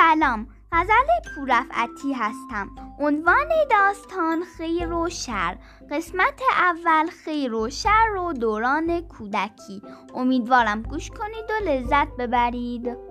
سلام. غزل پورفعتی هستم. عنوان داستان خیر و شر. قسمت اول خیر و شر و دوران کودکی. امیدوارم گوش کنید و لذت ببرید.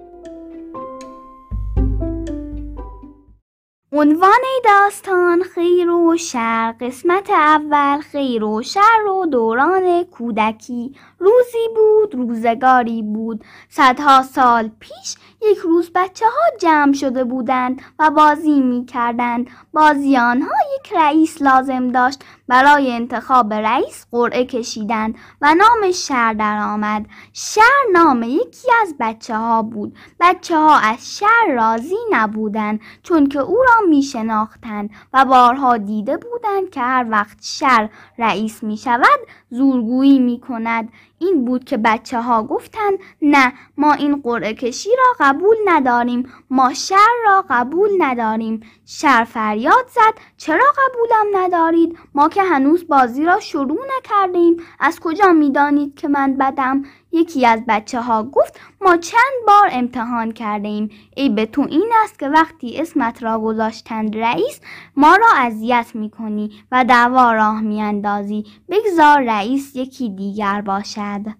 عنوان داستان خیر و شر قسمت اول خیر و شر و دوران کودکی. روزی بود روزگاری بود. صدها سال پیش یک روز بچه ها جمع شده بودند و بازی می کردند بازی آنها یک رئیس لازم داشت. برای انتخاب رئیس قرعه کشیدند و نام شهر درآمد. شهر نام یکی از بچه ها بود. بچه ها از شهر راضی نبودند چون که او را می شناختند و بارها دیده بودند که هر وقت شهر رئیس می شود زورگویی می کند این بود که بچه ها گفتند نه ما این قرعه کشی را قبول نداریم ما شر را قبول نداریم. شر فریاد زد چرا قبولم ندارید؟ ما که هنوز بازی را شروع نکردیم. از کجا می‌دانید که من بدم؟ یکی از بچه ها گفت ما چند بار امتحان کرده ایم ای به تو این است که وقتی اسمت را گذاشتند رئیس ما را اذیت می کنی و دعوا راه می اندازی بگذار رئیس یکی دیگر باشد. sad.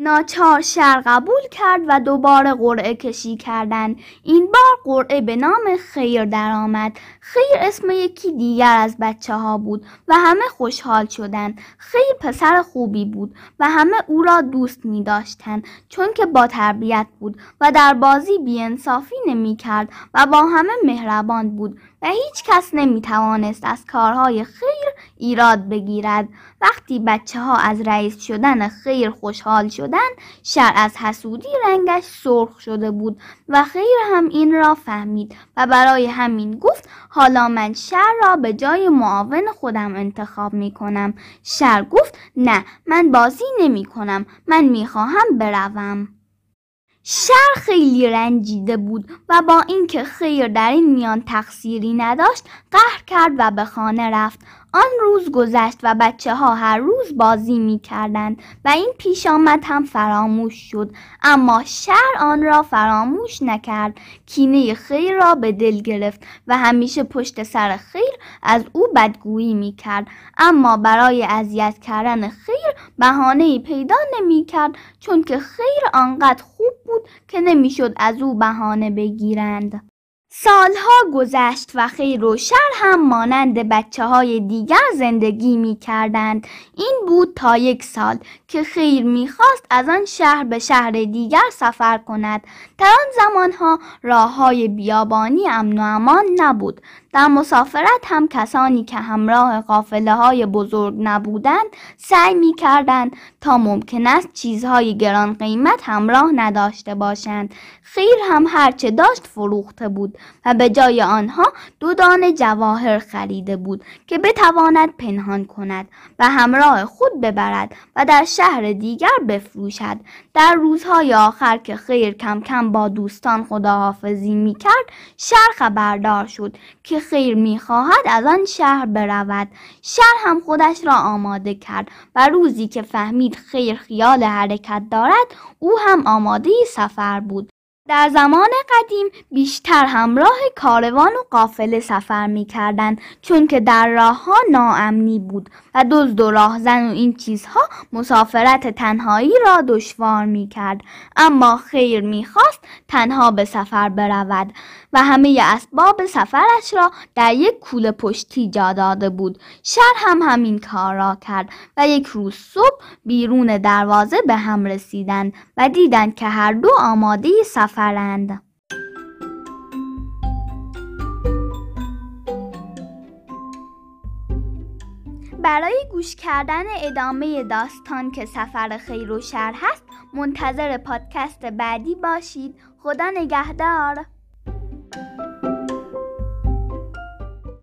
ناچار شر قبول کرد و دوباره قرعه کشی کردند. این بار قرعه به نام خیر درآمد خیر اسم یکی دیگر از بچه ها بود و همه خوشحال شدند. خیر پسر خوبی بود و همه او را دوست می داشتند چون که با تربیت بود و در بازی بیانصافی نمی کرد و با همه مهربان بود و هیچ کس نمی توانست از کارهای خیر ایراد بگیرد. وقتی بچه ها از رئیس شدن خیر خوشحال شدند شر از حسودی رنگش سرخ شده بود و خیر هم این را فهمید و برای همین گفت حالا من شر را به جای معاون خودم انتخاب می کنم شر گفت نه من بازی نمی کنم من می خواهم بروم. شر خیلی رنجیده بود و با اینکه خیر در این میان تقصیری نداشت قهر کرد و به خانه رفت. آن روز گذشت و بچه ها هر روز بازی می کردند و این پیش آمد هم فراموش شد. اما شر آن را فراموش نکرد. کینه خیر را به دل گرفت و همیشه پشت سر خیر از او بدگویی می کرد اما برای اذیت کردن خیر بهانه پیدا نمی کرد چون که خیر آنقدر خوب بود که نمی‌شد از او بهانه بگیرند. سالها گذشت و خیر شر هم مانند بچه های دیگر زندگی می کردند. این بود تا یک سال که خیر می‌خواست از آن شهر به شهر دیگر سفر کند. در آن زمانها راه های بیابانی امن و امان نبود. در مسافرت هم کسانی که همراه قافله های بزرگ نبودند سعی می کردند تا ممکن است چیزهای گران قیمت همراه نداشته باشند. خیر هم هرچه داشت فروخته بود و به جای آنها دو دانه جواهر خریده بود که بتواند پنهان کند و همراه خود ببرد و در شهر دیگر بفروشد. در روزهای آخر که خیر کم کم با دوستان خداحافظی می کرد شهر خبردار شد که خیر می خواهد از آن شهر برود. شهر هم خودش را آماده کرد و روزی که فهمید خیر خیال حرکت دارد او هم آماده سفر بود. در زمان قدیم بیشتر همراه کاروان و قافله سفر می کردن چون که در راه ها ناامنی بود و دزد و راهزن و این چیزها مسافرت تنهایی را دشوار می کرد اما خیر می خواست تنها به سفر برود. و همه اسباب سفرش را در یک کوله پشتی جا داده بود. شر هم همین کار را کرد و یک روز صبح بیرون دروازه به هم رسیدند و دیدند که هر دو آماده سفرند. برای گوش کردن ادامه داستان که سفر خیر و شر هست منتظر پادکست بعدی باشید. خدا نگهدار.